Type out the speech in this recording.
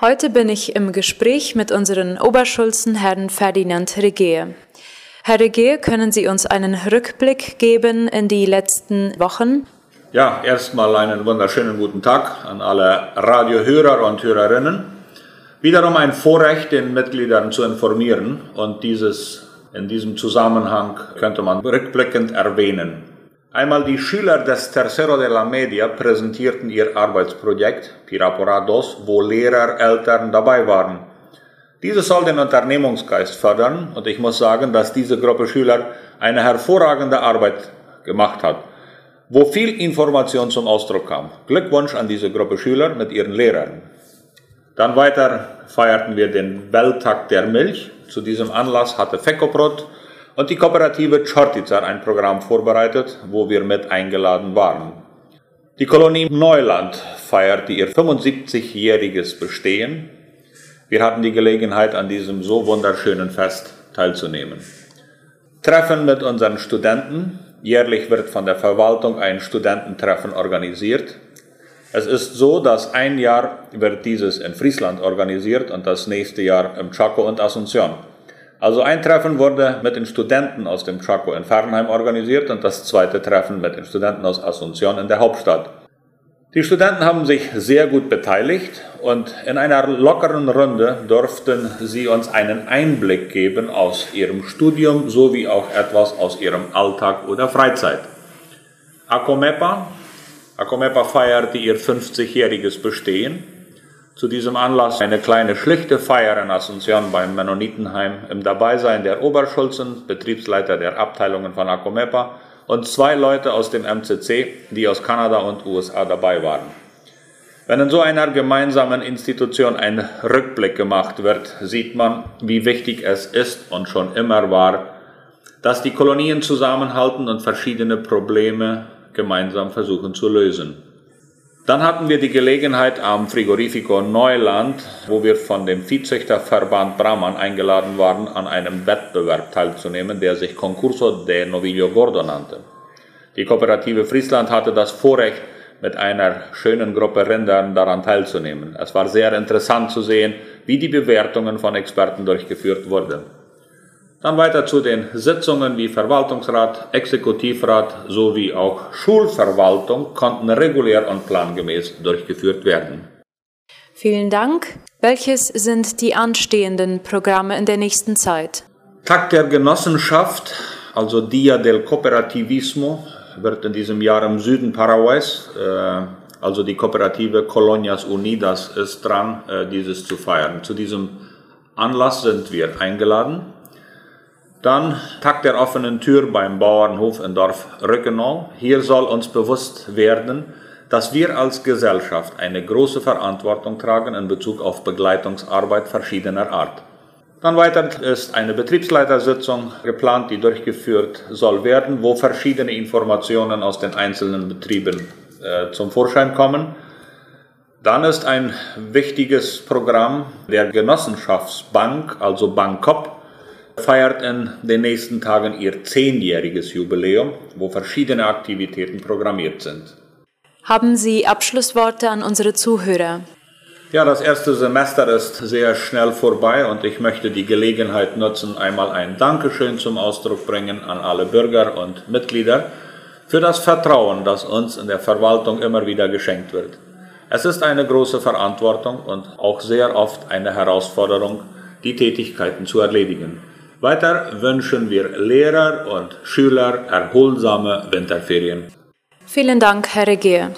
Heute bin ich im Gespräch mit unseren Oberschulzen Herrn Ferdinand Regehe. Herr Regehe, können Sie uns einen Rückblick geben in die letzten Wochen? Ja, erstmal einen wunderschönen guten Tag an alle Radiohörer und Hörerinnen. Wiederum ein Vorrecht, den Mitgliedern zu informieren und dieses in diesem Zusammenhang könnte man rückblickend erwähnen. Einmal die Schüler des Tercero de la Media präsentierten ihr Arbeitsprojekt Piraporados, wo Lehrer, Eltern dabei waren. Dieses soll den Unternehmungsgeist fördern und ich muss sagen, dass diese Gruppe Schüler eine hervorragende Arbeit gemacht hat, wo viel Information zum Ausdruck kam. Glückwunsch an diese Gruppe Schüler mit ihren Lehrern. Dann weiter feierten wir den Welttag der Milch. Zu diesem Anlass hatte Fekoprot und die Kooperative Chortizar ein Programm vorbereitet, wo wir mit eingeladen waren. Die Kolonie Neuland feierte ihr 75-jähriges Bestehen. Wir hatten die Gelegenheit, an diesem so wunderschönen Fest teilzunehmen. Treffen mit unseren Studenten. Jährlich wird von der Verwaltung ein Studententreffen organisiert. Es ist so, dass ein Jahr wird dieses in Friesland organisiert und das nächste Jahr im Chaco und Asunción. Also ein Treffen wurde mit den Studenten aus dem Chaco in Fernheim organisiert und das zweite Treffen mit den Studenten aus Asunción in der Hauptstadt. Die Studenten haben sich sehr gut beteiligt und in einer lockeren Runde durften sie uns einen Einblick geben aus ihrem Studium sowie auch etwas aus ihrem Alltag oder Freizeit. Acomepa, Acomepa feierte ihr 50-jähriges Bestehen zu diesem Anlass eine kleine schlichte Feier in Asunción beim Mennonitenheim im Dabeisein der Oberschulzen, Betriebsleiter der Abteilungen von Acomepa und zwei Leute aus dem MCC, die aus Kanada und USA dabei waren. Wenn in so einer gemeinsamen Institution ein Rückblick gemacht wird, sieht man, wie wichtig es ist und schon immer war, dass die Kolonien zusammenhalten und verschiedene Probleme gemeinsam versuchen zu lösen. Dann hatten wir die Gelegenheit am Frigorifico Neuland, wo wir von dem Viehzüchterverband Brahman eingeladen waren, an einem Wettbewerb teilzunehmen, der sich Concurso de Novillo Gordo nannte. Die Kooperative Friesland hatte das Vorrecht, mit einer schönen Gruppe Rindern daran teilzunehmen. Es war sehr interessant zu sehen, wie die Bewertungen von Experten durchgeführt wurden. Dann weiter zu den Sitzungen wie Verwaltungsrat, Exekutivrat sowie auch Schulverwaltung konnten regulär und plangemäß durchgeführt werden. Vielen Dank. Welches sind die anstehenden Programme in der nächsten Zeit? Tag der Genossenschaft, also Dia del Cooperativismo, wird in diesem Jahr im Süden Paraguays, äh, also die Kooperative Colonias Unidas ist dran, äh, dieses zu feiern. Zu diesem Anlass sind wir eingeladen. Dann Tag der offenen Tür beim Bauernhof in Dorf Rückenau. Hier soll uns bewusst werden, dass wir als Gesellschaft eine große Verantwortung tragen in Bezug auf Begleitungsarbeit verschiedener Art. Dann weiter ist eine Betriebsleitersitzung geplant, die durchgeführt soll werden, wo verschiedene Informationen aus den einzelnen Betrieben äh, zum Vorschein kommen. Dann ist ein wichtiges Programm der Genossenschaftsbank, also Bankop, feiert in den nächsten Tagen ihr zehnjähriges Jubiläum, wo verschiedene Aktivitäten programmiert sind. Haben Sie Abschlussworte an unsere Zuhörer? Ja, das erste Semester ist sehr schnell vorbei und ich möchte die Gelegenheit nutzen, einmal ein Dankeschön zum Ausdruck bringen an alle Bürger und Mitglieder für das Vertrauen, das uns in der Verwaltung immer wieder geschenkt wird. Es ist eine große Verantwortung und auch sehr oft eine Herausforderung, die Tätigkeiten zu erledigen. Weiter wünschen wir Lehrer und Schüler erholsame Winterferien. Vielen Dank, Herr Regier.